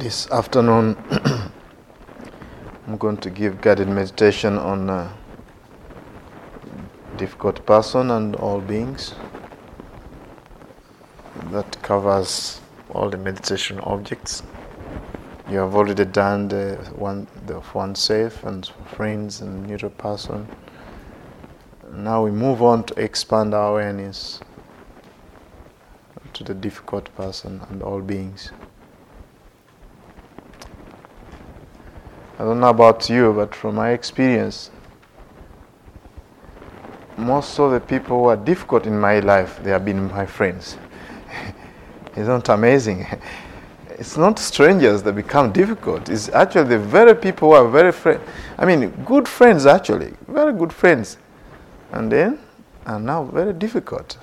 This afternoon, I'm going to give guided meditation on uh, difficult person and all beings. That covers all the meditation objects. You have already done the one the oneself and friends and neutral person. Now we move on to expand our awareness to the difficult person and all beings. I don't know about you, but from my experience, most of the people who are difficult in my life, they have been my friends. Isn't it amazing? It's not strangers that become difficult. It's actually the very people who are very friend. I mean, good friends actually, very good friends, and then are now very difficult.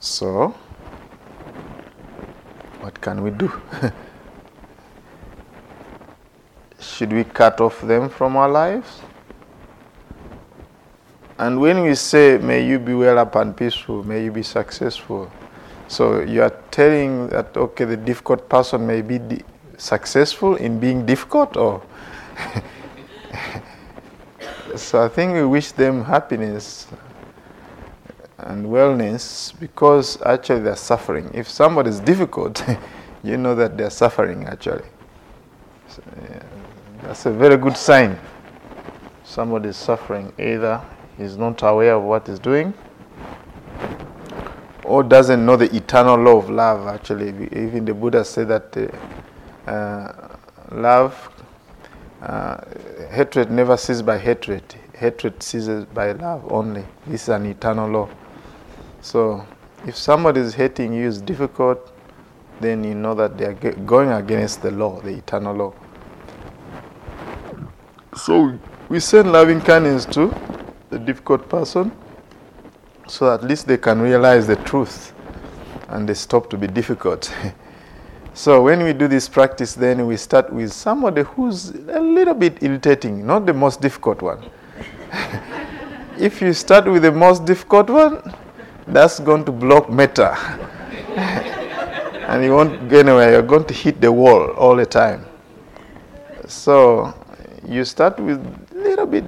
So, what can we do? Should we cut off them from our lives? And when we say, May you be well up and peaceful, may you be successful, so you are telling that, okay, the difficult person may be di- successful in being difficult, or? so I think we wish them happiness and wellness because actually they're suffering. If somebody is difficult, you know that they're suffering actually. So, yeah, that's a very good sign. Somebody is suffering. Either he's not aware of what he's doing or doesn't know the eternal law of love actually. Even the Buddha said that uh, uh, love, uh, hatred never ceases by hatred. Hatred ceases by love only. This is an eternal law. So, if somebody is hating you is difficult, then you know that they are going against the law, the eternal law. So, we send loving kindness to the difficult person so at least they can realize the truth and they stop to be difficult. so, when we do this practice, then we start with somebody who's a little bit irritating, not the most difficult one. if you start with the most difficult one, that's going to block metta. and you won't go anywhere. You're going to hit the wall all the time. So you start with a little bit,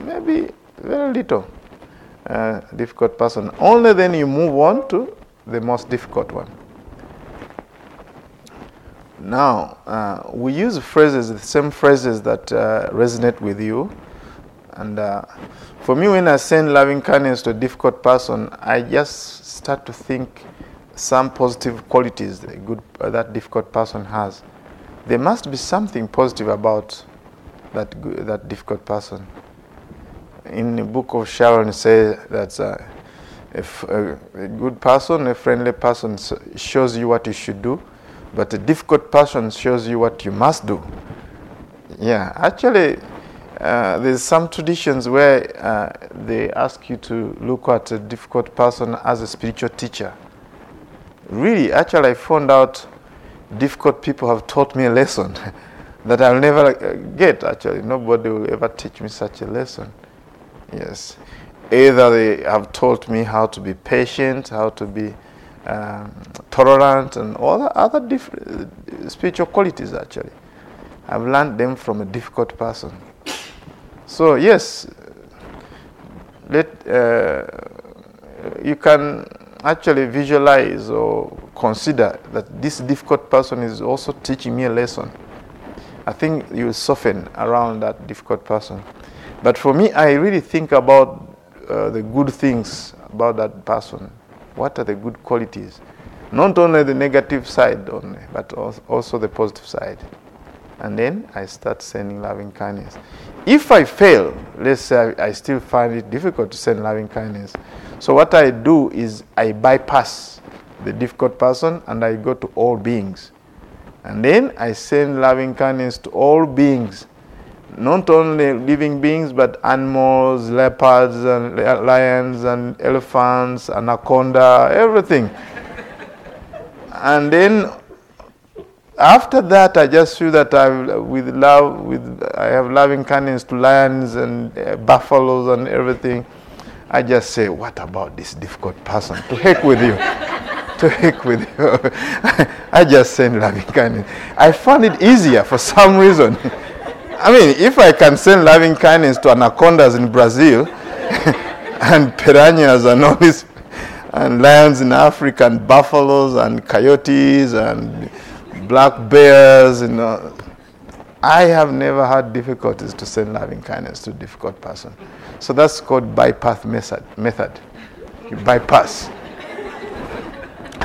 maybe very little uh, difficult person. Only then you move on to the most difficult one. Now, uh, we use phrases, the same phrases that uh, resonate with you. And uh, for me, when I send loving kindness to a difficult person, I just start to think some positive qualities that, good, that difficult person has. There must be something positive about that, that difficult person. In the book of Sharon, says that uh, if a, a good person, a friendly person shows you what you should do, but a difficult person shows you what you must do. Yeah, actually, uh, there's some traditions where uh, they ask you to look at a difficult person as a spiritual teacher. Really, actually, I found out difficult people have taught me a lesson that I'll never uh, get. Actually, nobody will ever teach me such a lesson. Yes, either they have taught me how to be patient, how to be um, tolerant, and all the other different uh, spiritual qualities. Actually, I've learned them from a difficult person. So yes, let uh, you can actually visualize or consider that this difficult person is also teaching me a lesson. I think you soften around that difficult person. But for me, I really think about uh, the good things about that person. What are the good qualities? Not only the negative side only, but also the positive side. And then I start sending loving kindness. If I fail, let's say I, I still find it difficult to send loving kindness. So what I do is I bypass the difficult person and I go to all beings. And then I send loving kindness to all beings, not only living beings, but animals, leopards, and lions, and elephants, anaconda, everything. and then after that, I just feel that I, with love, with I have loving kindness to lions and uh, buffaloes and everything. I just say, what about this difficult person? To heck with you. To heck with you. I just send loving kindness. I found it easier for some reason. I mean, if I can send loving kindness to anacondas in Brazil and piranhas and all these, and lions in Africa and buffaloes and coyotes and black bears, you know, I have never had difficulties to send loving kindness to a difficult person. So that's called bypass method. method. You bypass.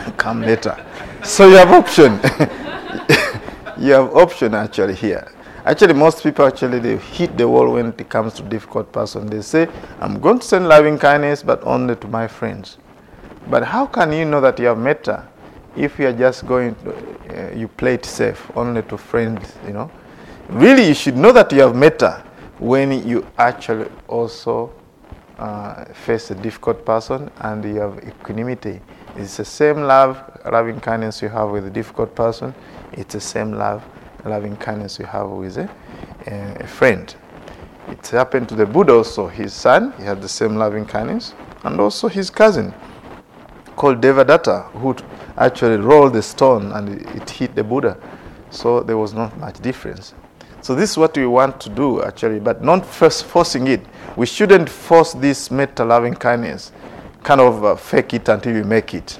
Come later. So you have option. you have option actually here. Actually, most people actually they hit the wall when it comes to difficult person. They say, "I'm going to send loving kindness, but only to my friends." But how can you know that you have metta if you are just going, to, uh, you play it safe only to friends? You know, really, you should know that you have metta when you actually also uh, face a difficult person and you have equanimity. It's the same love, loving kindness you have with a difficult person. It's the same love, loving kindness you have with a, eh, a friend. It happened to the Buddha also. His son, he had the same loving kindness, and also his cousin, called Devadatta, who actually rolled the stone and it hit the Buddha. So there was not much difference. So this is what we want to do actually, but not first forcing it. We shouldn't force this metta loving kindness, kind of uh, fake it until you make it.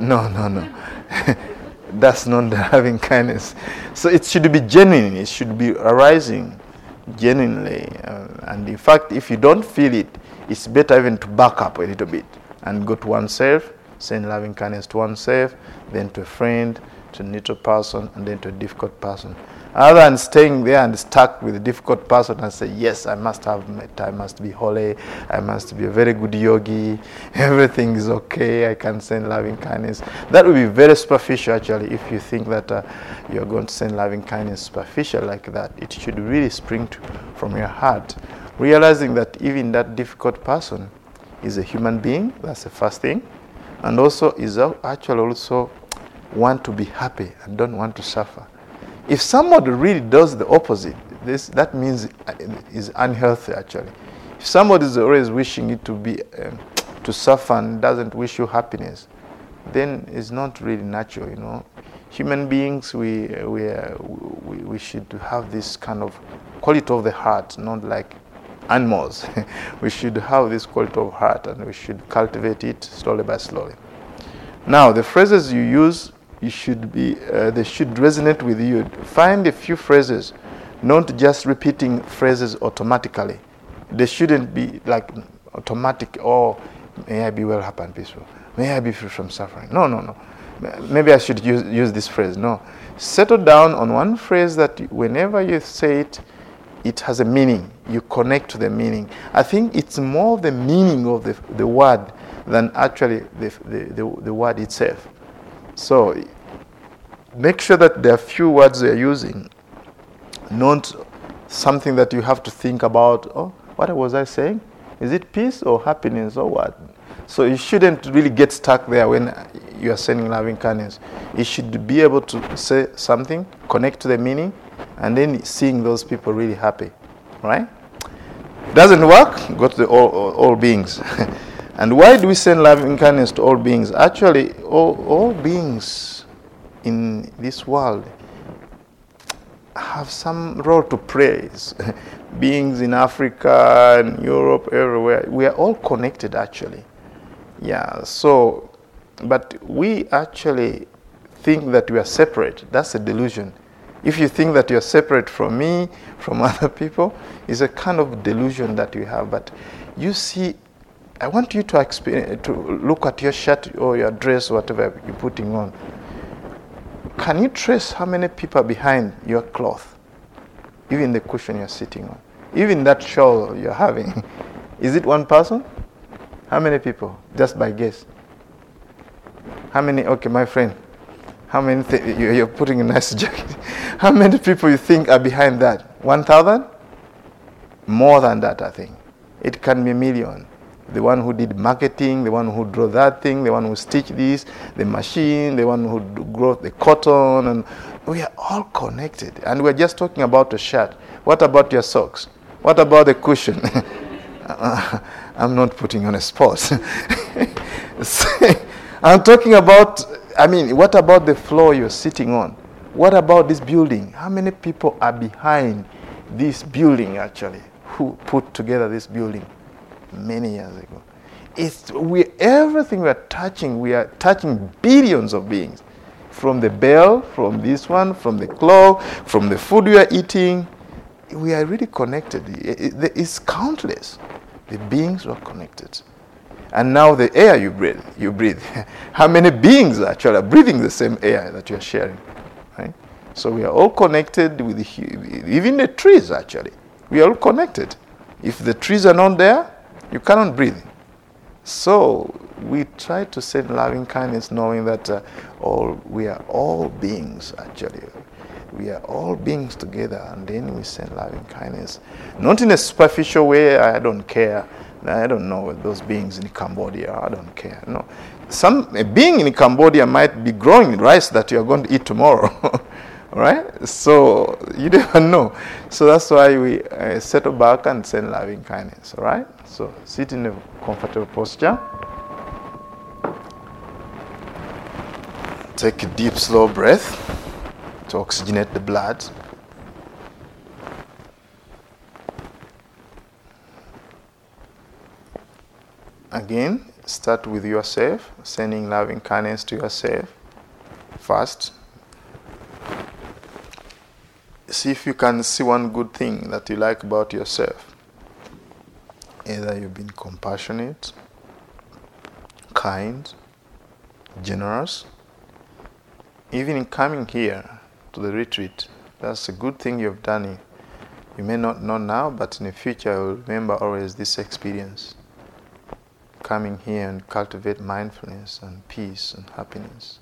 No, no, no. That's not the loving kindness. So it should be genuine. It should be arising genuinely. Uh, and in fact, if you don't feel it, it's better even to back up a little bit and go to oneself, send loving kindness to oneself, then to a friend, to a neutral person, and then to a difficult person. Other than staying there and stuck with a difficult person and say, Yes, I must have metta, I must be holy, I must be a very good yogi, everything is okay, I can send loving kindness. That would be very superficial actually if you think that uh, you're going to send loving kindness superficial like that. It should really spring to, from your heart, realizing that even that difficult person is a human being, that's the first thing, and also is actually also want to be happy and don't want to suffer. If somebody really does the opposite, this, that means is unhealthy actually. If somebody is always wishing it to be um, to suffer and doesn't wish you happiness, then it's not really natural, you know. Human beings, we, we, uh, we, we should have this kind of quality of the heart, not like animals. we should have this quality of heart and we should cultivate it slowly by slowly. Now, the phrases you use you should be, uh, they should resonate with you. Find a few phrases, not just repeating phrases automatically. They shouldn't be like automatic, oh, may I be well, happy, and peaceful. May I be free from suffering. No, no, no. Maybe I should use, use this phrase. No. Settle down on one phrase that whenever you say it, it has a meaning. You connect to the meaning. I think it's more the meaning of the, the word than actually the, the, the, the word itself. So make sure that there are few words you're using, not something that you have to think about. Oh, what was I saying? Is it peace or happiness or what? So you shouldn't really get stuck there when you are sending loving kindness. You should be able to say something, connect to the meaning, and then seeing those people really happy. Right? Doesn't work? Go to all, all, all beings. And why do we send loving kindness to all beings? Actually, all, all beings in this world have some role to play. beings in Africa and Europe, everywhere, we are all connected actually. Yeah, so, but we actually think that we are separate. That's a delusion. If you think that you're separate from me, from other people, it's a kind of delusion that you have. But you see I want you to, to look at your shirt or your dress, whatever you're putting on. Can you trace how many people are behind your cloth? Even the cushion you're sitting on. Even that shawl you're having. Is it one person? How many people? Just by guess. How many? Okay, my friend. How many? You're putting a nice jacket. How many people you think are behind that? 1,000? More than that, I think. It can be a million the one who did marketing, the one who drew that thing, the one who stitched this, the machine, the one who grew the cotton, and we are all connected. And we're just talking about a shirt. What about your socks? What about the cushion? I'm not putting on a spot. I'm talking about, I mean, what about the floor you're sitting on? What about this building? How many people are behind this building actually? Who put together this building many years ago? It's we everything we are touching, we are touching billions of beings. From the bell, from this one, from the clock, from the food we are eating. We are really connected. It's countless. The beings are connected. And now the air you breathe, you breathe. How many beings actually are breathing the same air that you are sharing? Right? So we are all connected with the, even the trees actually. We are all connected. If the trees are not there, you cannot breathe. So we try to send loving kindness, knowing that uh, all we are all beings actually. We are all beings together, and then we send loving kindness, not in a superficial way. I don't care I don't know those beings in Cambodia. I don't care. No, some a being in Cambodia might be growing rice that you are going to eat tomorrow. Right. So you never know. So that's why we uh, settle back and send loving kindness. All right. So sit in a comfortable posture. Take a deep, slow breath to oxygenate the blood. Again, start with yourself, sending loving kindness to yourself first. See if you can see one good thing that you like about yourself. Either you've been compassionate, kind, generous. Even in coming here to the retreat, that's a good thing you've done. You may not know now, but in the future you'll remember always this experience coming here and cultivate mindfulness and peace and happiness.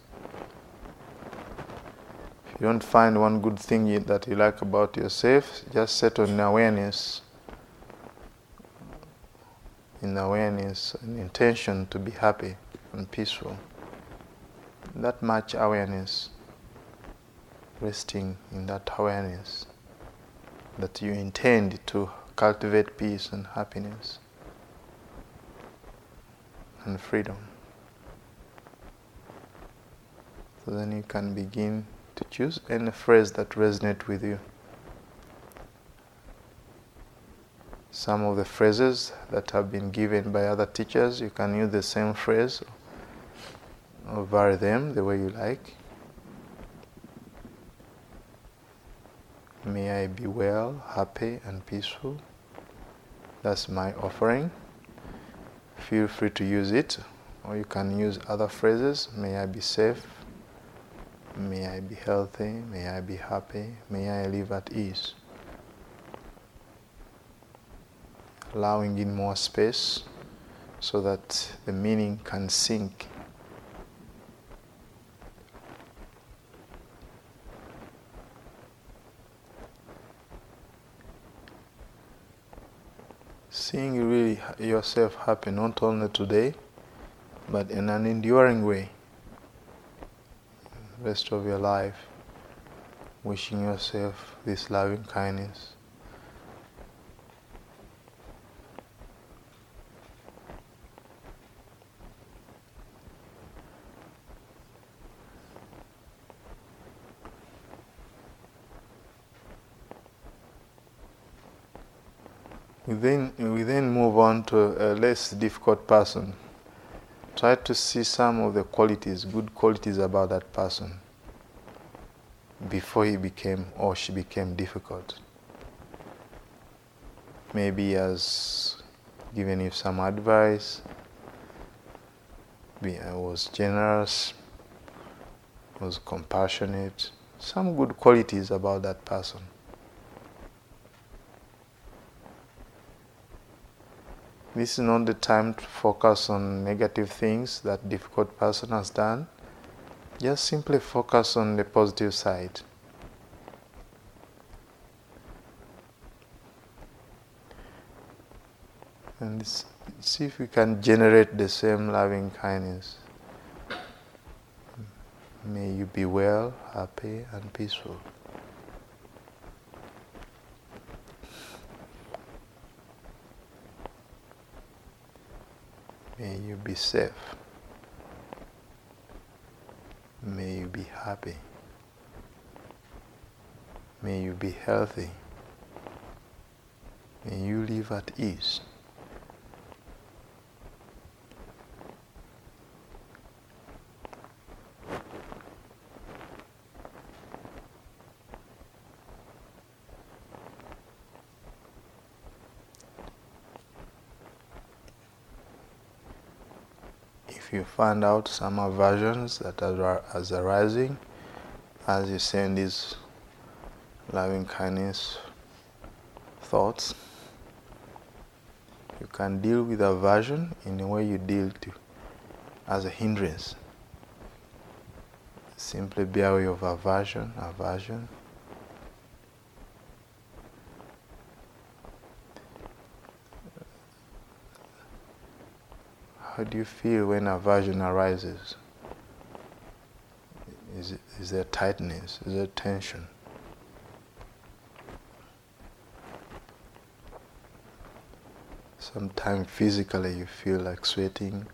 If you don't find one good thing that you like about yourself, just set on awareness, in awareness and intention to be happy and peaceful. That much awareness, resting in that awareness, that you intend to cultivate peace and happiness and freedom. So then you can begin to choose any phrase that resonates with you. Some of the phrases that have been given by other teachers, you can use the same phrase or vary them the way you like. May I be well, happy, and peaceful. That's my offering. Feel free to use it or you can use other phrases. May i be safe? May i be healthy? May i be happy? May i live at ease allowing in more space so that the meaning can sink. Seeing really yourself happy not only today but in an enduring way. Rest of your life wishing yourself this loving kindness We then, we then move on to a less difficult person. Try to see some of the qualities, good qualities about that person before he became or she became difficult. Maybe has given you some advice, uh, was generous, was compassionate, some good qualities about that person. This is not the time to focus on negative things that difficult person has done. Just simply focus on the positive side. And see if we can generate the same loving kindness. May you be well, happy, and peaceful. May you be safe. May you be happy. May you be healthy. May you live at ease. Find out some aversions that are as arising as you send these loving kindness thoughts. You can deal with aversion in the way you deal to as a hindrance. Simply be aware of aversion aversion How do you feel when aversion arises? Is, it, is there tightness? Is there tension? Sometimes physically you feel like sweating,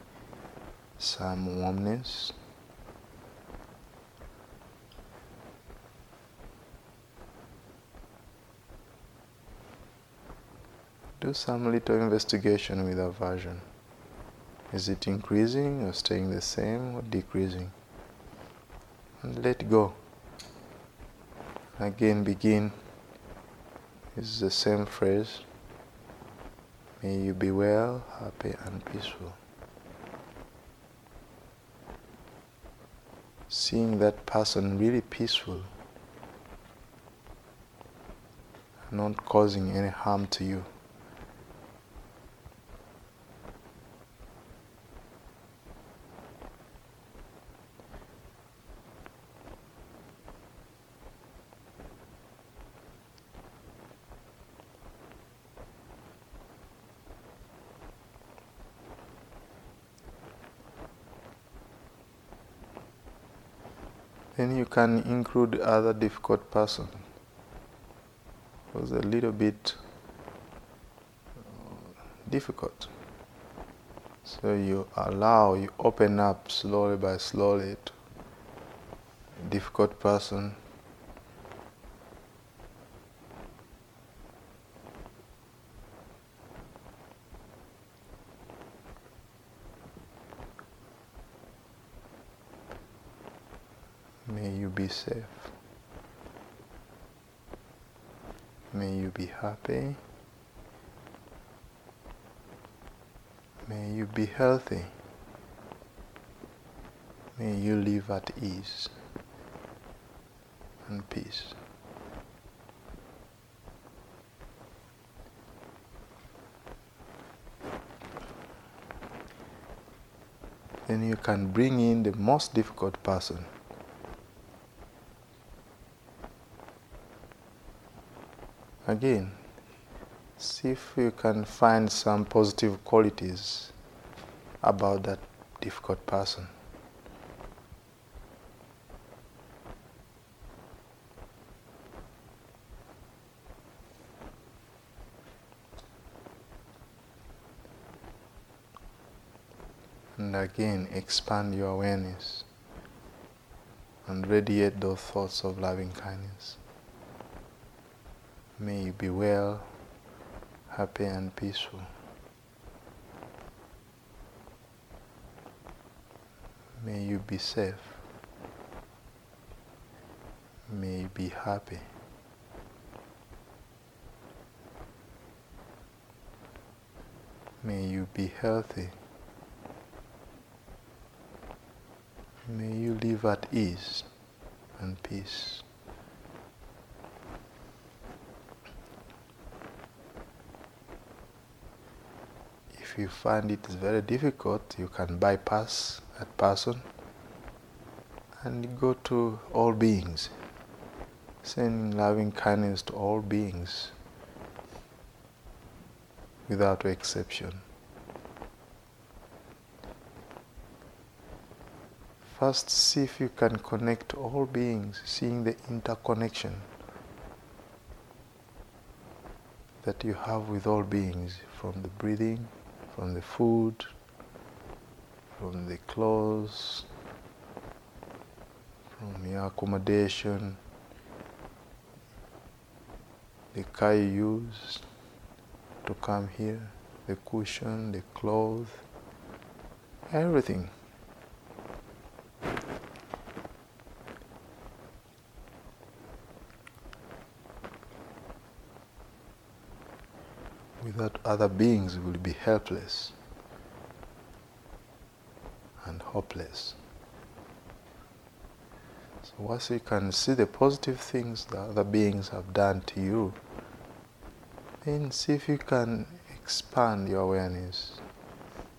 some warmness. Do some little investigation with aversion. Is it increasing or staying the same or decreasing? And let go. Again, begin. It's the same phrase. May you be well, happy, and peaceful. Seeing that person really peaceful, not causing any harm to you. Then you can include other difficult person Was a little bit uh, difficult. So you allow, you open up slowly by slowly to difficult person. May you be safe. May you be happy. May you be healthy. May you live at ease and peace. Then you can bring in the most difficult person. Again, see if you can find some positive qualities about that difficult person. And again, expand your awareness and radiate those thoughts of loving kindness. May you be well, happy, and peaceful. May you be safe. May you be happy. May you be healthy. May you live at ease and peace. If you find it is very difficult, you can bypass that person and go to all beings, sending loving kindness to all beings without exception. First, see if you can connect all beings, seeing the interconnection that you have with all beings from the breathing, from the food, from the clothes, from your accommodation, the car you use to come here, the cushion, the clothes, everything. Without other beings, will be helpless and hopeless. So once you can see the positive things that other beings have done to you, then see if you can expand your awareness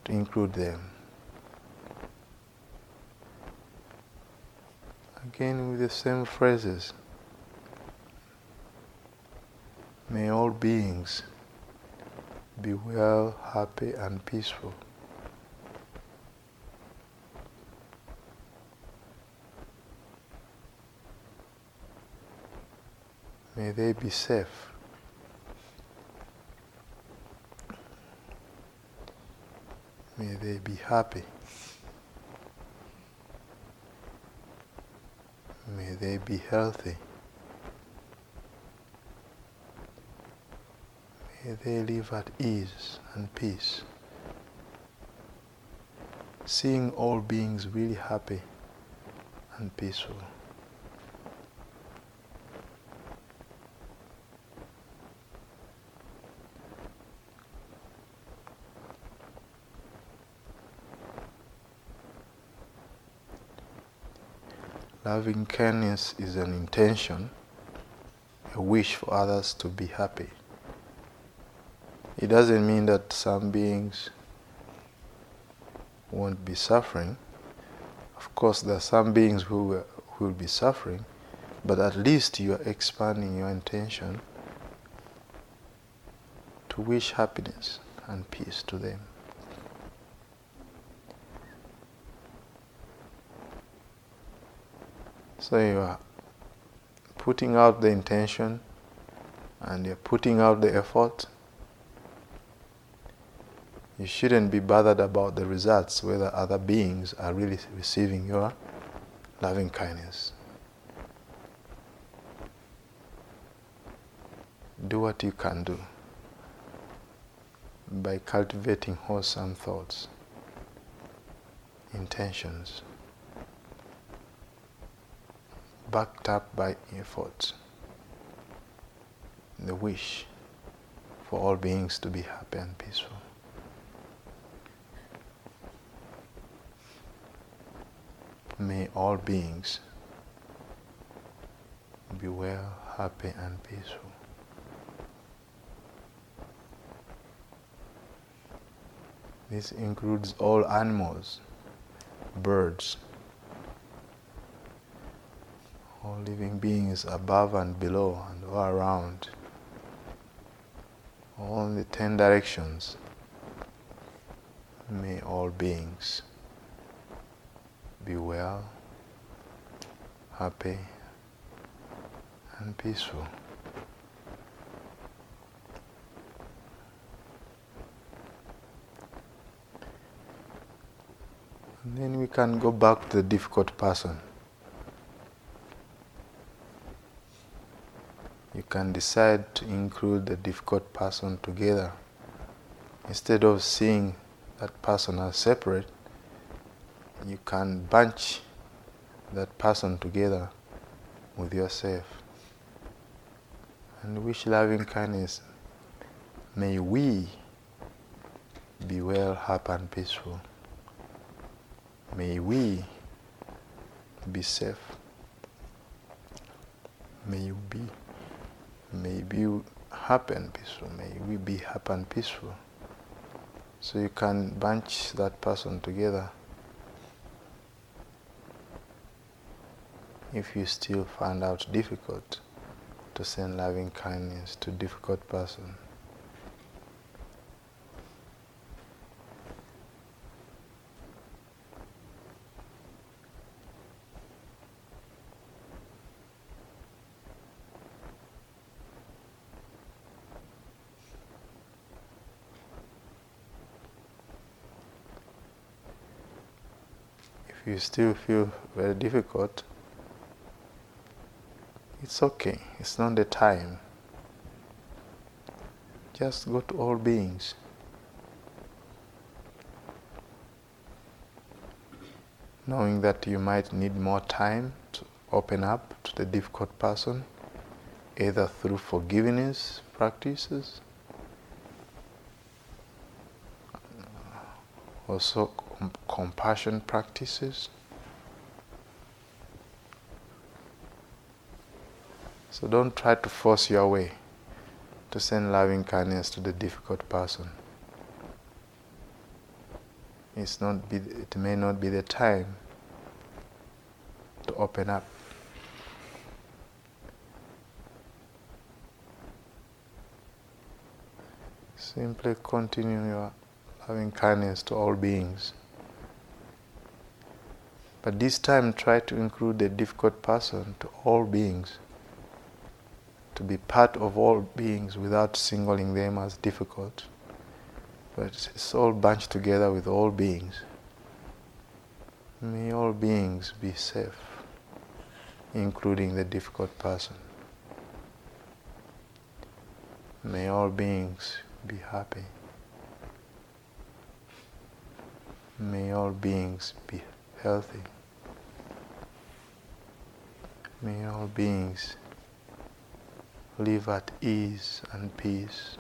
to include them. Again with the same phrases. May all beings be well, happy and peaceful. May they be safe. May they be happy. May they be healthy. They live at ease and peace. Seeing all beings really happy and peaceful. Loving kindness is an intention, a wish for others to be happy. It doesn't mean that some beings won't be suffering. Of course, there are some beings who will be suffering, but at least you are expanding your intention to wish happiness and peace to them. So you are putting out the intention and you're putting out the effort. You shouldn't be bothered about the results, whether other beings are really receiving your loving kindness. Do what you can do by cultivating wholesome thoughts, intentions backed up by effort, the wish for all beings to be happy and peaceful. May all beings be well, happy, and peaceful. This includes all animals, birds, all living beings above and below and all around, all in the ten directions. May all beings be well, happy, and peaceful. And then we can go back to the difficult person. You can decide to include the difficult person together. Instead of seeing that person as separate, you can bunch that person together with yourself and wish loving kindness. May we be well, happy, and peaceful. May we be safe. May you be, may be happy and peaceful. May we be happy and peaceful. So you can bunch that person together. If you still find out difficult to send loving kindness to difficult person. If you still feel very difficult, It's okay, it's not the time. Just go to all beings. Knowing that you might need more time to open up to the difficult person, either through forgiveness practices, also com- compassion practices. So don't try to force your way to send loving kindness to the difficult person. It's not be, it may not be the time to open up. Simply continue your loving kindness to all beings. But this time try to include the difficult person to all beings. To be part of all beings without singling them as difficult. But it's all bunched together with all beings. May all beings be safe, including the difficult person. May all beings be happy. May all beings be healthy. May all beings live at ease and peace.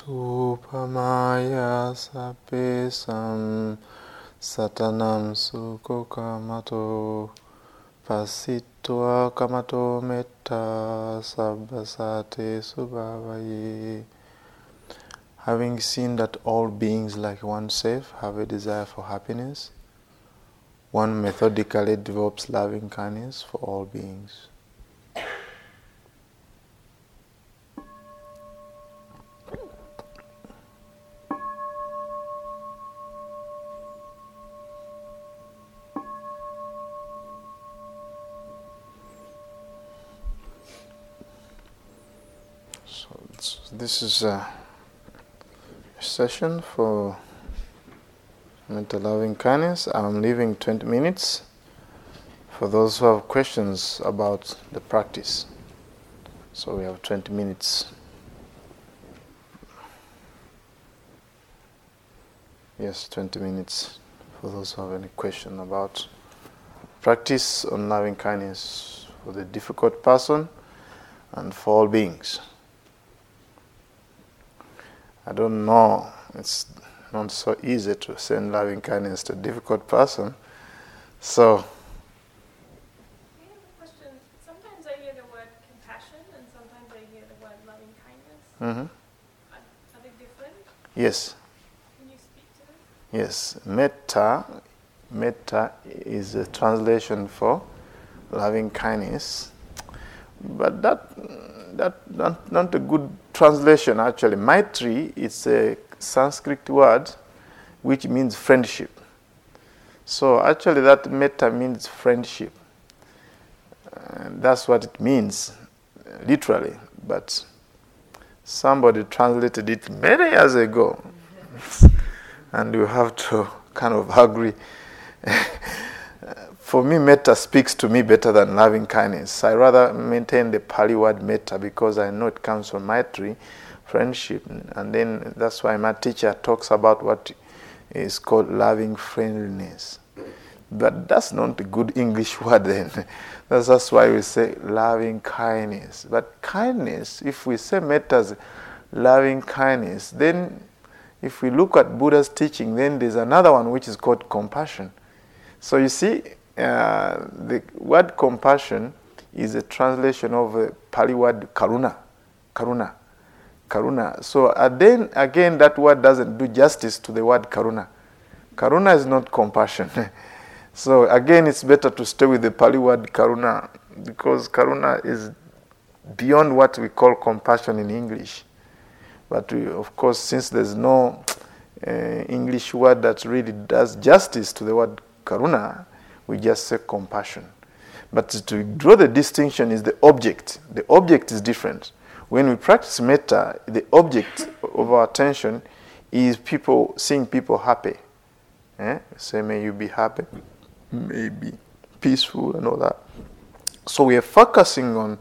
Tupamaya sapesam satanam sukho kamato pasitwa kamato metta sabbasate subhavaye. Having seen that all beings like oneself have a desire for happiness, one methodically develops loving kindness for all beings. This is a session for mental loving kindness. I'm leaving 20 minutes for those who have questions about the practice. So we have 20 minutes. Yes, 20 minutes for those who have any question about practice on loving kindness for the difficult person and for all beings. I don't know. It's not so easy to send loving kindness to a difficult person. So. Question: Sometimes I hear the word compassion and sometimes I hear the word loving kindness. Mm-hmm. Are, are they different? Yes. Can you speak to them? Yes. Metta, metta is a translation for loving kindness. But that that not, not a good translation actually. Maitri is a Sanskrit word which means friendship. So actually that metta means friendship. That's what it means literally. But somebody translated it many years ago. and you have to kind of agree for me, metta speaks to me better than loving kindness. I rather maintain the Pali word metta because I know it comes from Maitri, friendship. And then that's why my teacher talks about what is called loving friendliness. But that's not a good English word then. that's, that's why we say loving kindness. But kindness, if we say metta as loving kindness, then if we look at Buddha's teaching, then there's another one which is called compassion. So you see, uh, the word compassion is a translation of a Pali word karuna. Karuna. Karuna. So uh, then again, that word doesn't do justice to the word karuna. Karuna is not compassion. so again, it's better to stay with the Pali word karuna because karuna is beyond what we call compassion in English. But we, of course, since there's no uh, English word that really does justice to the word karuna, we just say compassion. But to draw the distinction is the object. The object is different. When we practice metta, the object of our attention is people seeing people happy. Eh? Say, may you be happy, may be peaceful, and all that. So we are focusing on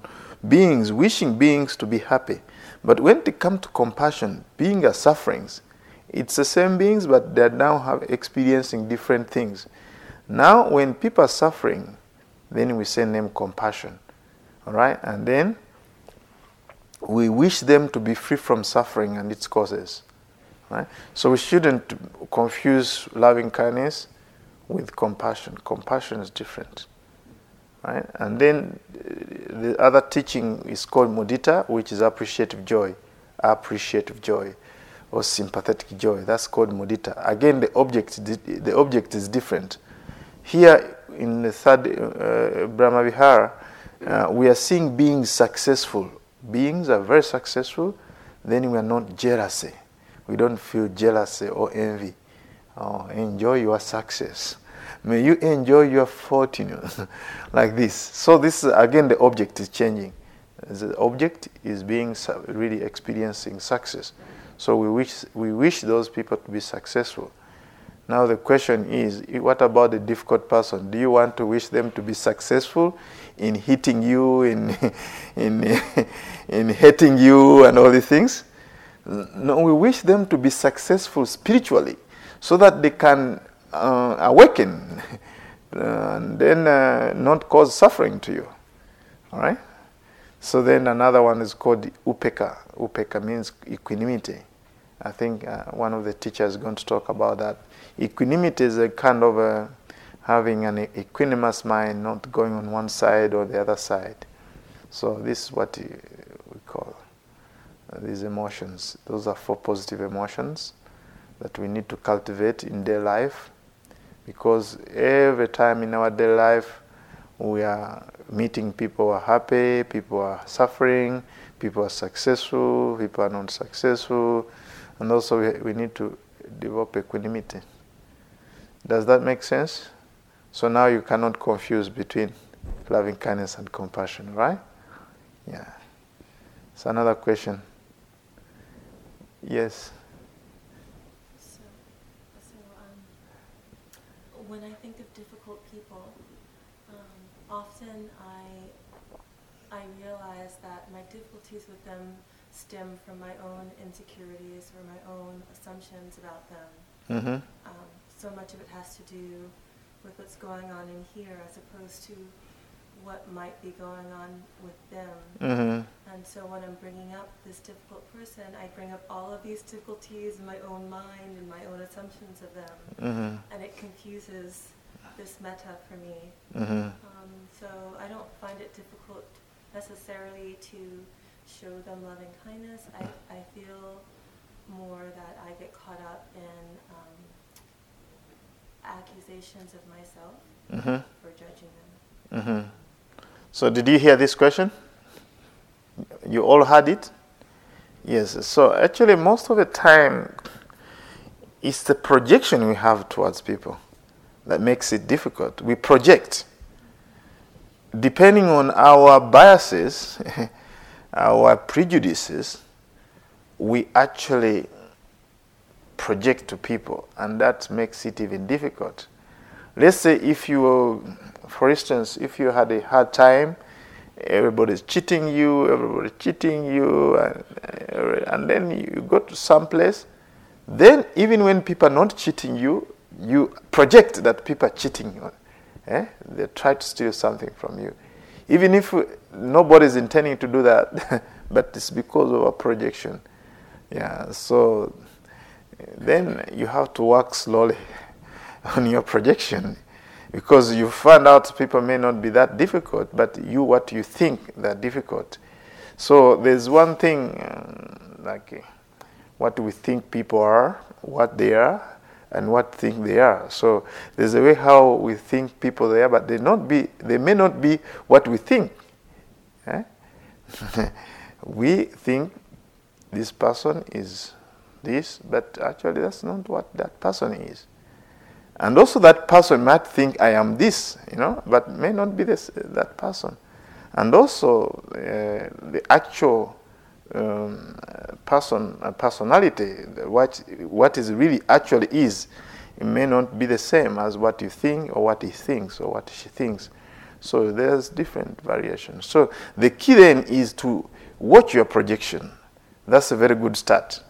beings, wishing beings to be happy. But when they come to compassion, being are sufferings, it's the same beings, but they now have experiencing different things. Now, when people are suffering, then we send them compassion. All right? And then we wish them to be free from suffering and its causes. Right? So we shouldn't confuse loving kindness with compassion. Compassion is different. Right? And then uh, the other teaching is called mudita, which is appreciative joy. Appreciative joy or sympathetic joy. That's called mudita. Again, the object, the object is different. Here in the third uh, Brahma Vihara, uh, we are seeing beings successful. Beings are very successful, then we are not jealousy. We don't feel jealousy or envy. Oh, enjoy your success. May you enjoy your fortune like this. So this again the object is changing. The object is being really experiencing success. So we wish we wish those people to be successful. Now the question is, what about the difficult person? Do you want to wish them to be successful in hitting you, in, in, in hating you, and all these things? No, we wish them to be successful spiritually so that they can uh, awaken and then uh, not cause suffering to you. All right? So then another one is called upekkha. Upekkha means equanimity. I think uh, one of the teachers is going to talk about that. Equanimity is a kind of a, having an equanimous mind, not going on one side or the other side. So this is what we call uh, these emotions. Those are four positive emotions that we need to cultivate in daily life because every time in our daily life we are meeting people who are happy, people are suffering, people are successful, people are not successful, and also we, we need to develop equanimity. Does that make sense? So now you cannot confuse between loving kindness and compassion, right? Yeah. So another question. Yes. So, so um, when I think of difficult people, um, often I I realize that my difficulties with them stem from my own insecurities or my own assumptions about them. Mm-hmm. Um, so much of it has to do with what's going on in here as opposed to what might be going on with them. Mm-hmm. And so when I'm bringing up this difficult person, I bring up all of these difficulties in my own mind and my own assumptions of them. Mm-hmm. And it confuses this metta for me. Mm-hmm. Um, so I don't find it difficult necessarily to show them loving kindness. I, I feel more that I get caught up in um, accusations of myself Mm-hmm. for judging them. Mm-hmm. So, did you hear this question? You all heard it? Yes. So, actually, most of the time, it's the projection we have towards people that makes it difficult. We project. Depending on our biases, our prejudices, we actually project to people, and that makes it even difficult. Let's say if you, for instance, if you had a hard time, everybody's cheating you, everybody's cheating you, and, and then you go to some place, then even when people are not cheating you, you project that people are cheating you. Eh? They try to steal something from you. Even if nobody's intending to do that, but it's because of a projection. Yeah, so then you have to work slowly on your projection because you find out people may not be that difficult, but you what you think they're difficult. So there's one thing um, like what we think people are, what they are, and what think they are. So there's a way how we think people they are, but they not be they may not be what we think. Eh? we think this person is this, but actually that's not what that person is. And also that person might think I am this, you know, but may not be this, that person. And also uh, the actual um, person, uh, personality, what, what is really actually is, it may not be the same as what you think or what he thinks or what she thinks. So there's different variations. So the key then is to watch your projection. That's a very good start.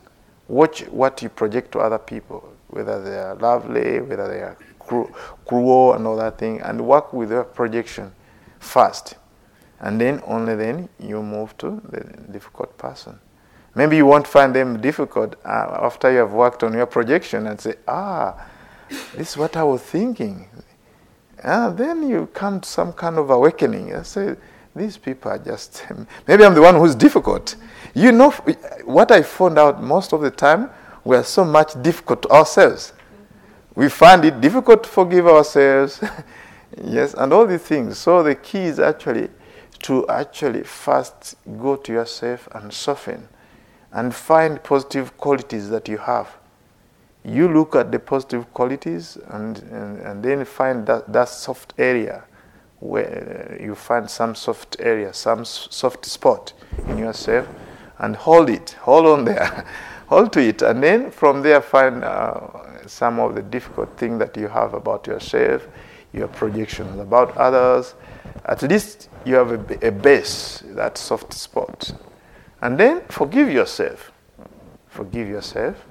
Watch what you project to other people, whether they are lovely, whether they are cru- cruel, and all that thing, and work with your projection first. And then, only then, you move to the difficult person. Maybe you won't find them difficult uh, after you have worked on your projection and say, ah, this is what I was thinking. Uh, then you come to some kind of awakening. I say, these people are just, maybe I'm the one who's difficult. You know, what I found out most of the time, we are so much difficult to ourselves. We find it difficult to forgive ourselves. yes, and all these things. So the key is actually to actually first go to yourself and soften and find positive qualities that you have. You look at the positive qualities and, and, and then find that, that soft area where you find some soft area, some soft spot in yourself and hold it, hold on there, hold to it, and then from there find uh, some of the difficult things that you have about yourself, your projections about others. At least you have a, a base, that soft spot. And then forgive yourself. Forgive yourself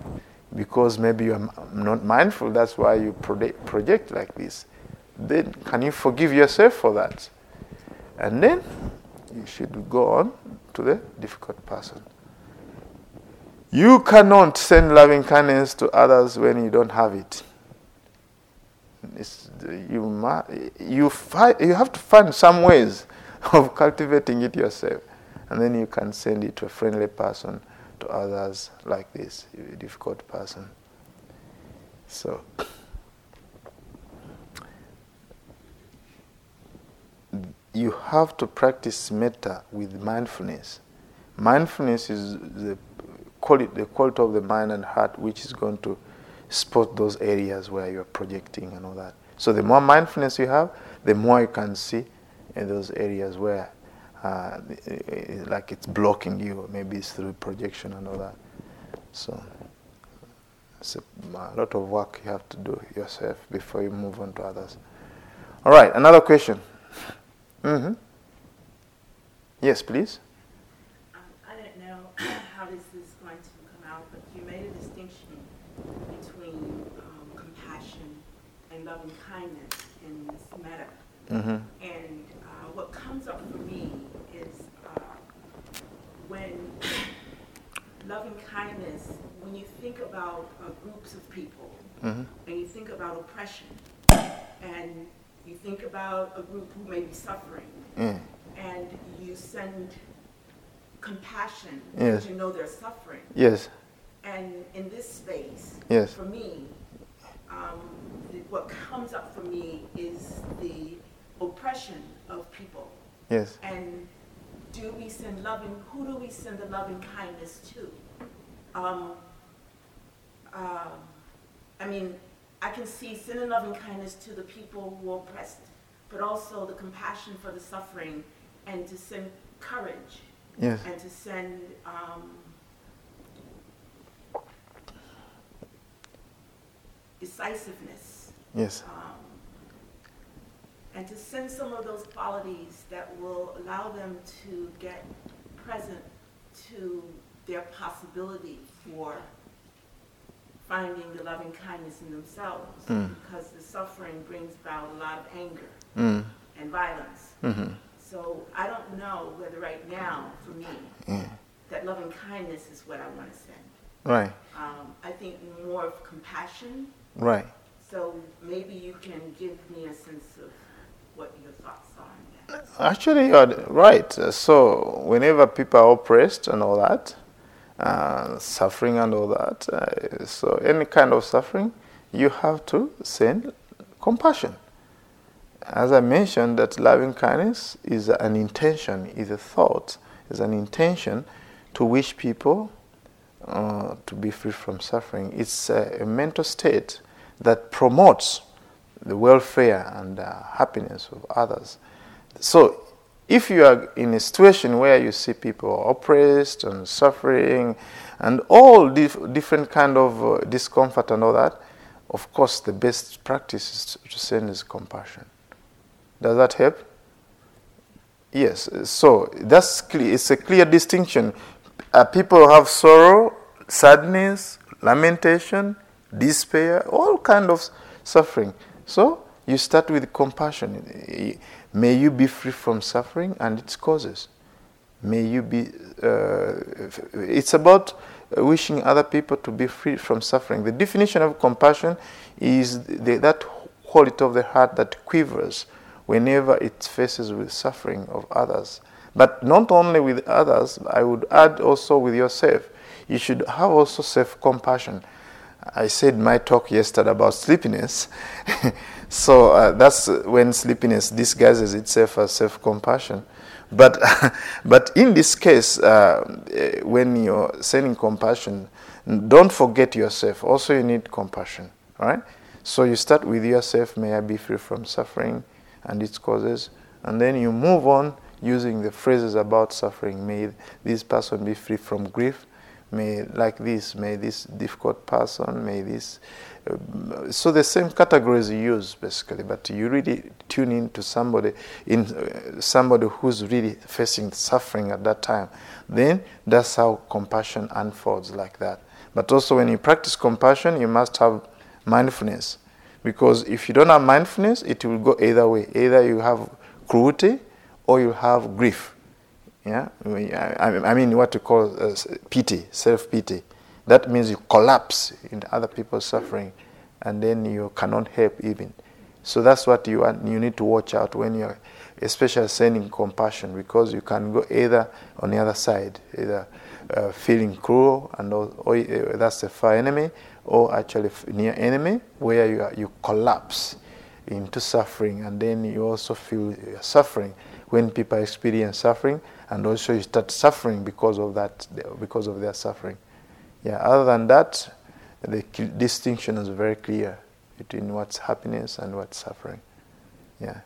because maybe you're not mindful, that's why you project like this. Then can you forgive yourself for that? And then you should go on to the difficult person. You cannot send loving kindness to others when you don't have it. It's, you, you, fi- you have to find some ways of cultivating it yourself. And then you can send it to a friendly person, to others like this, a difficult person. So, you have to practice metta with mindfulness. Mindfulness is the quality, the quality of the mind and heart which is going to spot those areas where you're projecting and all that. So the more mindfulness you have, the more you can see in those areas where uh, like it's blocking you, maybe it's through projection and all that. So it's a, a lot of work you have to do yourself before you move on to others. All right, another question. Mm-hmm. Yes, please. Um, I don't know how this is going to come out, but you made a distinction between um, compassion and loving kindness in this metta. Mm-hmm. And uh, what comes up for me is uh, when loving kindness, when you think about uh, groups of people Mm-hmm. and you think about oppression and you think about a group who may be suffering Yeah. and you send compassion Yes. because you know they're suffering. Yes. And in this space, Yes. for me, um, the, what comes up for me is the oppression of people. Yes. And do we send loving, who do we send the loving kindness to? Um, um, I mean, I can see sending loving kindness to the people who are oppressed, but also the compassion for the suffering and to send courage Yes. and to send um, decisiveness Yes. um, and to send some of those qualities that will allow them to get present to their possibility for finding the loving kindness in themselves Mm. because the suffering brings about a lot of anger Mm. and violence. Mm-hmm. So I don't know whether right now, for me, Yeah. that loving kindness is what I want to send. Right. Um, I think more of compassion Right. So maybe you can give me a sense of what your thoughts are on that. Actually, you're right. So, whenever people are oppressed and all that, uh, suffering and all that, uh, so any kind of suffering, you have to send compassion. As I mentioned, that loving kindness is an intention, is a thought, is an intention to wish people uh, to be free from suffering. It's a, a mental state that promotes the welfare and uh, happiness of others. So, if you are in a situation where you see people oppressed and suffering, and all dif- different kind of uh, discomfort and all that, of course, the best practice is to send is compassion. Does that help? Yes. So that's clear. It's a clear distinction. Uh, people have sorrow, sadness, lamentation, despair, all kind of suffering. So you start with compassion. May you be free from suffering and its causes. May you be. Uh, it's about wishing other people to be free from suffering. The definition of compassion is the, that quality of the heart that quivers whenever it faces with suffering of others. But not only with others, I would add also with yourself. You should have also self compassion. I said my talk yesterday about sleepiness. so uh, that's when sleepiness disguises itself as self compassion. But, but in this case, uh, when you're sending compassion, don't forget yourself. Also, you need compassion, right? So you start with yourself, may I be free from suffering and its causes, and then you move on using the phrases about suffering. May this person be free from grief. May like this. May this difficult person. May this. So the same categories you use basically, but you really tune in to somebody in uh, somebody who's really facing suffering at that time. Then that's how compassion unfolds like that. But also when you practice compassion, you must have mindfulness. Because if you don't have mindfulness, it will go either way. Either you have cruelty or you have grief. Yeah, I mean what to call uh, pity, self pity. That means you collapse in other people's suffering and then you cannot help even. So that's what you, you need to watch out when you're, especially sending compassion, because you can go either on the other side, either uh, feeling cruel, and or, uh, that's the far enemy, or actually near enemy, where you, are, you collapse into suffering, and then you also feel suffering when people experience suffering, and also you start suffering because of that, because of their suffering. Yeah. Other than that, the distinction is very clear between what's happiness and what's suffering. Yeah.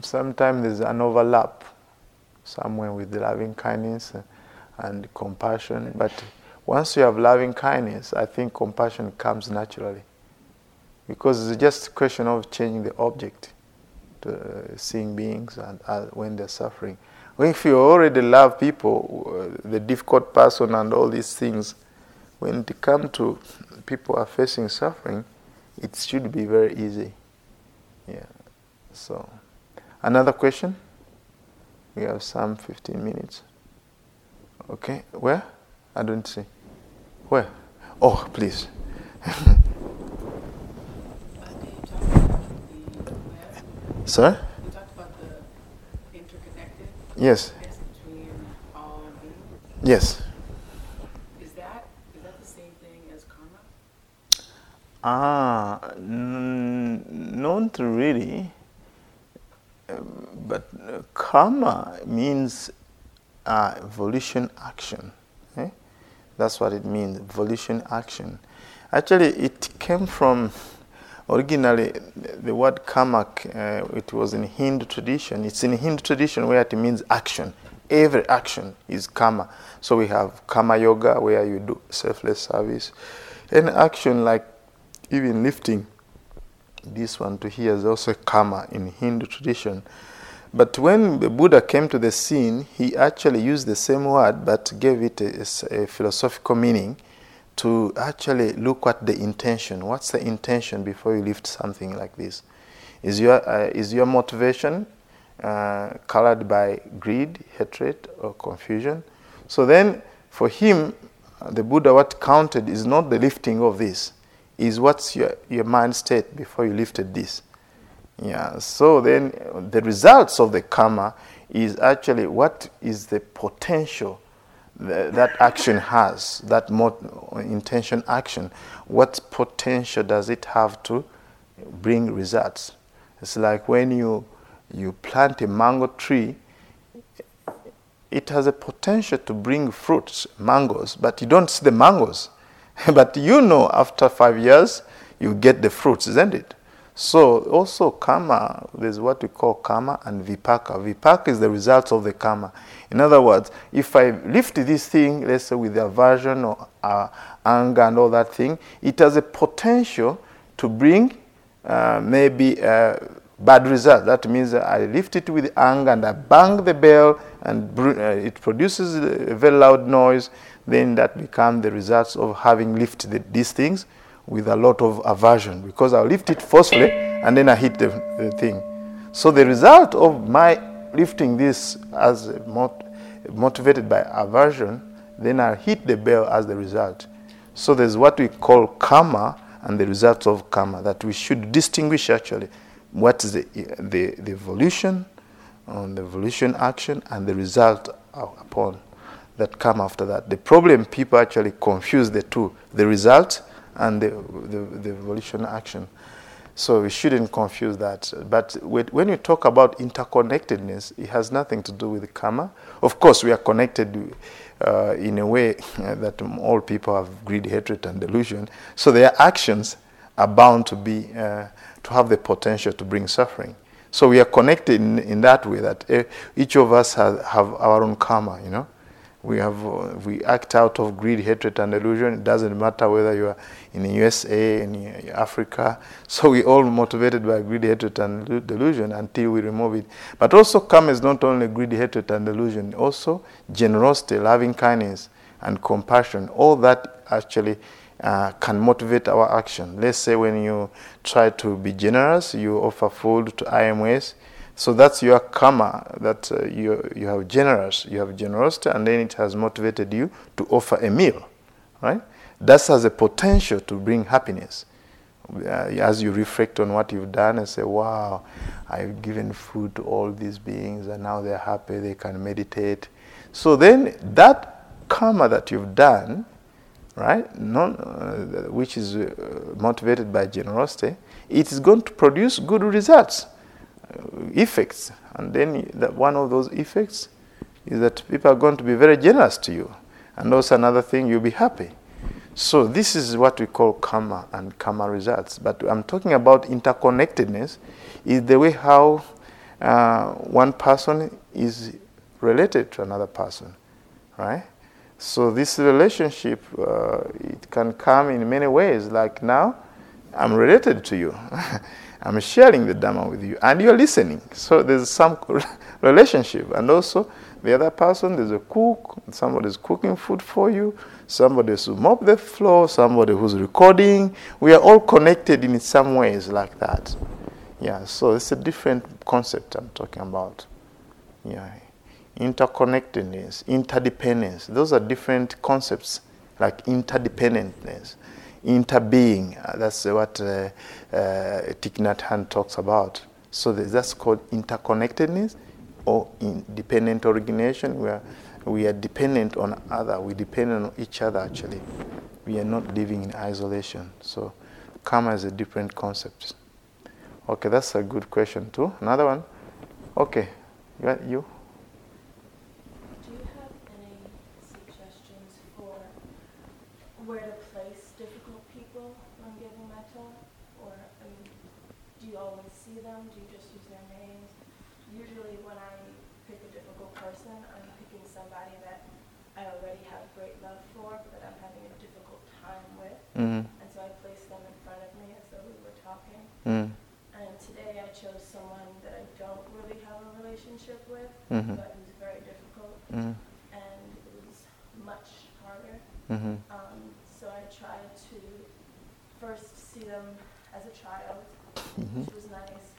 Sometimes there's an overlap somewhere with loving kindness and compassion, but once you have loving kindness, I think compassion comes naturally. Because it's just a question of changing the object to uh, seeing beings and uh, when they're suffering. If you already love people, uh, the difficult person and all these things, when it comes to people are facing suffering, it should be very easy. Yeah. So, another question? We have some 15 minutes. Okay, where? I don't see. Where? Oh, please. Sir? You talked about the interconnected. Yes. Between all beings. Yes. Ah, n- not really. Um, but uh, karma means uh, volition action. Eh? That's what it means, volition action. Actually, it came from originally the word karma. Uh, it was in Hindu tradition. It's in Hindu tradition where it means action. Every action is karma. So we have karma yoga where you do selfless service, and action like even lifting this one to here is also karma in Hindu tradition. But when the Buddha came to the scene, he actually used the same word but gave it a, a philosophical meaning to actually look at the intention. What's the intention before you lift something like this? Is your, uh, is your motivation uh, colored by greed, hatred, or confusion? So then, for him, the Buddha, what counted is not the lifting of this, is what's your, your mind state before you lifted this. Yeah, so then the results of the karma is actually what is the potential that, action has, that intention action. What potential does it have to bring results? It's like when you, you plant a mango tree, it has a potential to bring fruits, mangoes, but you don't see the mangoes. but you know after five years you get the fruits, isn't it? So also karma, there's what we call karma and vipaka. Vipaka is the result of the karma. In other words, if I lift this thing, let's say with aversion or uh, anger and all that thing, it has a potential to bring uh, maybe a bad result. That means I lift it with anger and I bang the bell and uh, it produces a very loud noise then that becomes the results of having lifted these things with a lot of aversion because I'll lift it forcefully and then I hit the, the thing. So the result of my lifting this as mot- motivated by aversion, then I hit the bell as the result. So there's what we call karma and the results of karma that we should distinguish actually what is the, the, the evolution on the evolution action and the result upon that come after that. The problem people actually confuse the two, the result and the, the, the action. So we shouldn't confuse that. But when you talk about interconnectedness, it has nothing to do with karma. Of course, we are connected uh, in a way that all people have greed, hatred, and delusion. So their actions are bound to be uh, to have the potential to bring suffering. So we are connected in, in that way that uh, each of us have our own karma, you know. We have uh, we act out of greed, hatred, and delusion. It doesn't matter whether you are in the USA, in Africa. So we all motivated by greed, hatred, and delusion until we remove it. But also, karma is not only greed, hatred, and delusion. Also, generosity, loving kindness, and compassion. All that actually uh, can motivate our action. Let's say when you try to be generous, you offer food to IMS So that's your karma that uh, you, you have generous, you have generosity, and then it has motivated you to offer a meal, right? That has a potential to bring happiness. Uh, as you reflect on what you've done and say, wow, I've given food to all these beings and now they're happy, they can meditate. So then that karma that you've done, right, non, uh, which is uh, motivated by generosity, it is going to produce good results, effects. And then that one of those effects is that people are going to be very generous to you. And also another thing, you'll be happy. So this is what we call karma and karma results. But I'm talking about interconnectedness is the way how uh, one person is related to another person, right? So this relationship, uh, it can come in many ways. Like now, I'm related to you. I'm sharing the Dharma with you, and you're listening. So there's some relationship. And also, the other person, there's a cook, somebody's cooking food for you, somebody who mop the floor, somebody who's recording. We are all connected in some ways like that. Yeah, so it's a different concept I'm talking about. Yeah, interconnectedness, interdependence. Those are different concepts, like interdependentness, interbeing. Uh, that's what uh, uh, Thich Nhat Hanh talks about. So that's called interconnectedness or independent origination, where we are dependent on other. We depend on each other. Actually, we are not living in isolation. So, karma is a different concept. Okay, that's a good question too. Another one. Okay, you. you? Do you have any suggestions for where to place difficult people when giving metta? Or I mean, do you always see them? Do you just use their names? Usually, when I pick a difficult person, I'm picking somebody that I already have great love for, but that I'm having a difficult time with. Mm-hmm. And so I place them in front of me as though we were talking. Mm. And today I chose someone that I don't really have a relationship with, Mhm. but who's very difficult, Mm. and it was much harder. Mm-hmm. Um, so I tried to first see them as a child, Mhm. which was nice,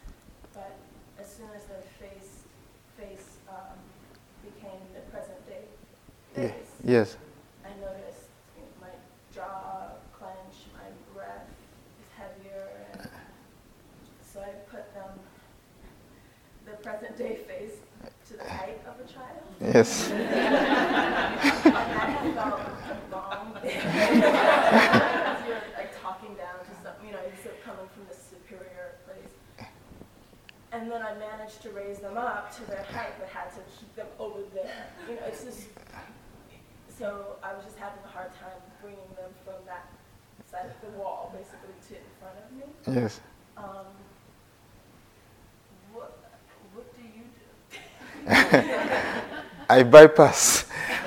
but as soon as their face face um, became the present day Yeah. Yes. I noticed you know, my jaw clench, my breath is heavier, and so I put them the present day face to the height of a child. Yes. And that felt wrong. Because you're like talking down to some, you know, you're coming from this superior place. And then I managed to raise them up to their height, but had to keep them over there. You know, it's just. So I was just having a hard time bringing them from that side of the wall, basically, to in front of me. Yes. Um, what, what do you do? I bypass.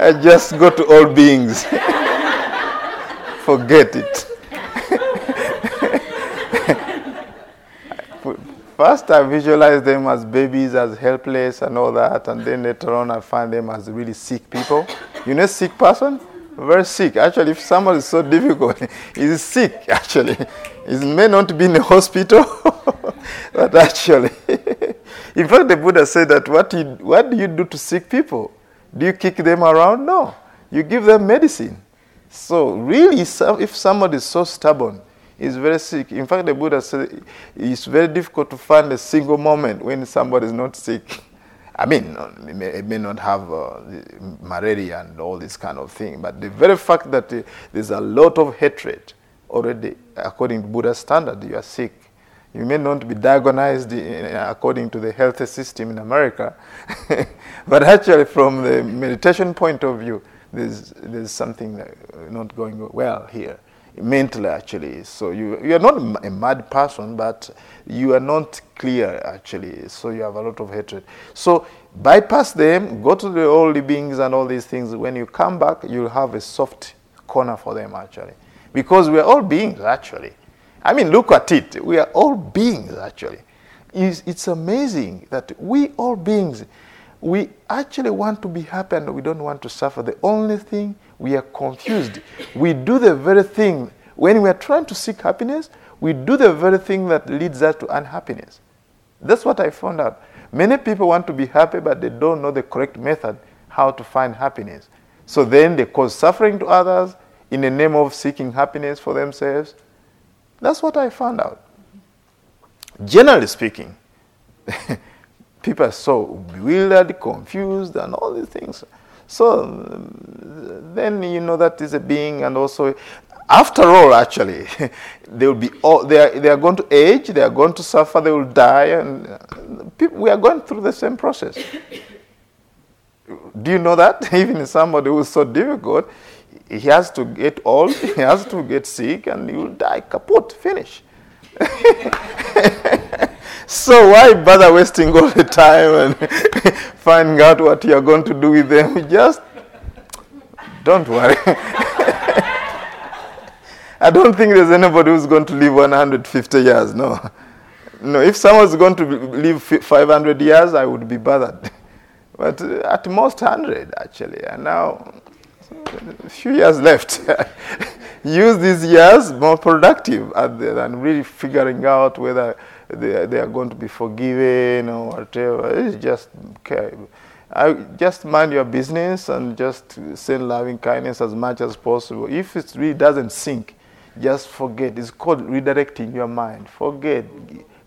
I just go to all beings. Forget it. First, I visualize them as babies, as helpless, and all that, and then later on, I find them as really sick people. You know, sick person, very sick. Actually, if someone is so difficult, he's sick. Actually, he may not be in a hospital, but actually, in fact, the Buddha said that what you, what do you do to sick people? Do you kick them around? No, you give them medicine. So really, if somebody is so stubborn, is very sick. In fact, the Buddha said it's very difficult to find a single moment when somebody is not sick. I mean, it may, it may not have uh, malaria and all this kind of thing, but the very fact that uh, there's a lot of hatred already, according to Buddha's standard, you are sick. You may not be diagnosed according to the health system in America, but actually, from the meditation point of view, there's, there's something uh, not going well here mentally actually. So you you are not a mad person but you are not clear actually. So you have a lot of hatred. So bypass them go to the holy beings and all these things. When you come back you'll have a soft corner for them actually. Because we are all beings actually. I mean look at it. We are all beings actually. It's, it's amazing that we all beings we actually want to be happy and we don't want to suffer. The only thing we are confused. We do the very thing when we are trying to seek happiness, we do the very thing that leads us to unhappiness. That's what I found out. Many people want to be happy, but they don't know the correct method how to find happiness. So then they cause suffering to others in the name of seeking happiness for themselves. That's what I found out. Generally speaking, people are so bewildered, confused, and all these things. So then you know that is a being, and also, after all, actually, they will be all, they are, they are going to age, they are going to suffer, they will die, and people, we are going through the same process. Do you know that? Even somebody who is so difficult, he has to get old, he has to get sick, and he will die kaput, finish. So why bother wasting all the time and finding out what you are going to do with them? Just don't worry. I don't think there's anybody who's going to live 150 years. No, no. If someone's going to live 500 years, I would be bothered. But uh, at most 100 actually, and now a few years left. Use these years more productive than really figuring out whether they, they are going to be forgiven or whatever. It's just okay. I, just mind your business and just send loving kindness as much as possible. If it really doesn't sink, just forget. It's called redirecting your mind. Forget.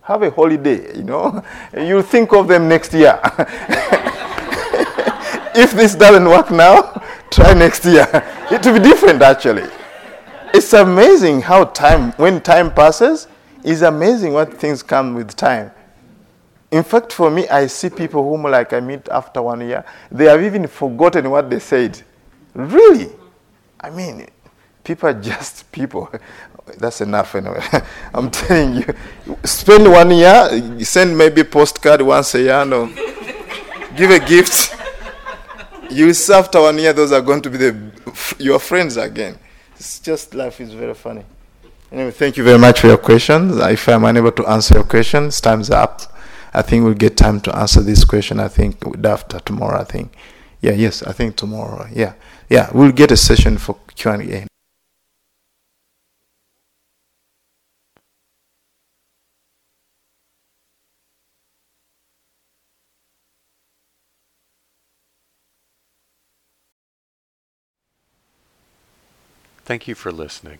Have a holiday, you know. You'll think of them next year. if this doesn't work now, try next year. It will be different actually. It's amazing how time, when time passes, it's amazing what things come with time. In fact, for me, I see people whom like I meet after one year, they have even forgotten what they said. Really? I mean, people are just people. That's enough anyway. I'm telling you. Spend one year, send maybe postcard once a year, no. Give a gift. You see after one year, those are going to be the, your friends again. It's just life is very funny. Anyway, thank you very much for your questions. If I'm unable to answer your questions, time's up. I think we'll get time to answer this question. I think after tomorrow. I think, yeah, yes, I think tomorrow. Yeah, yeah, we'll get a session for Q and A. Thank you for listening.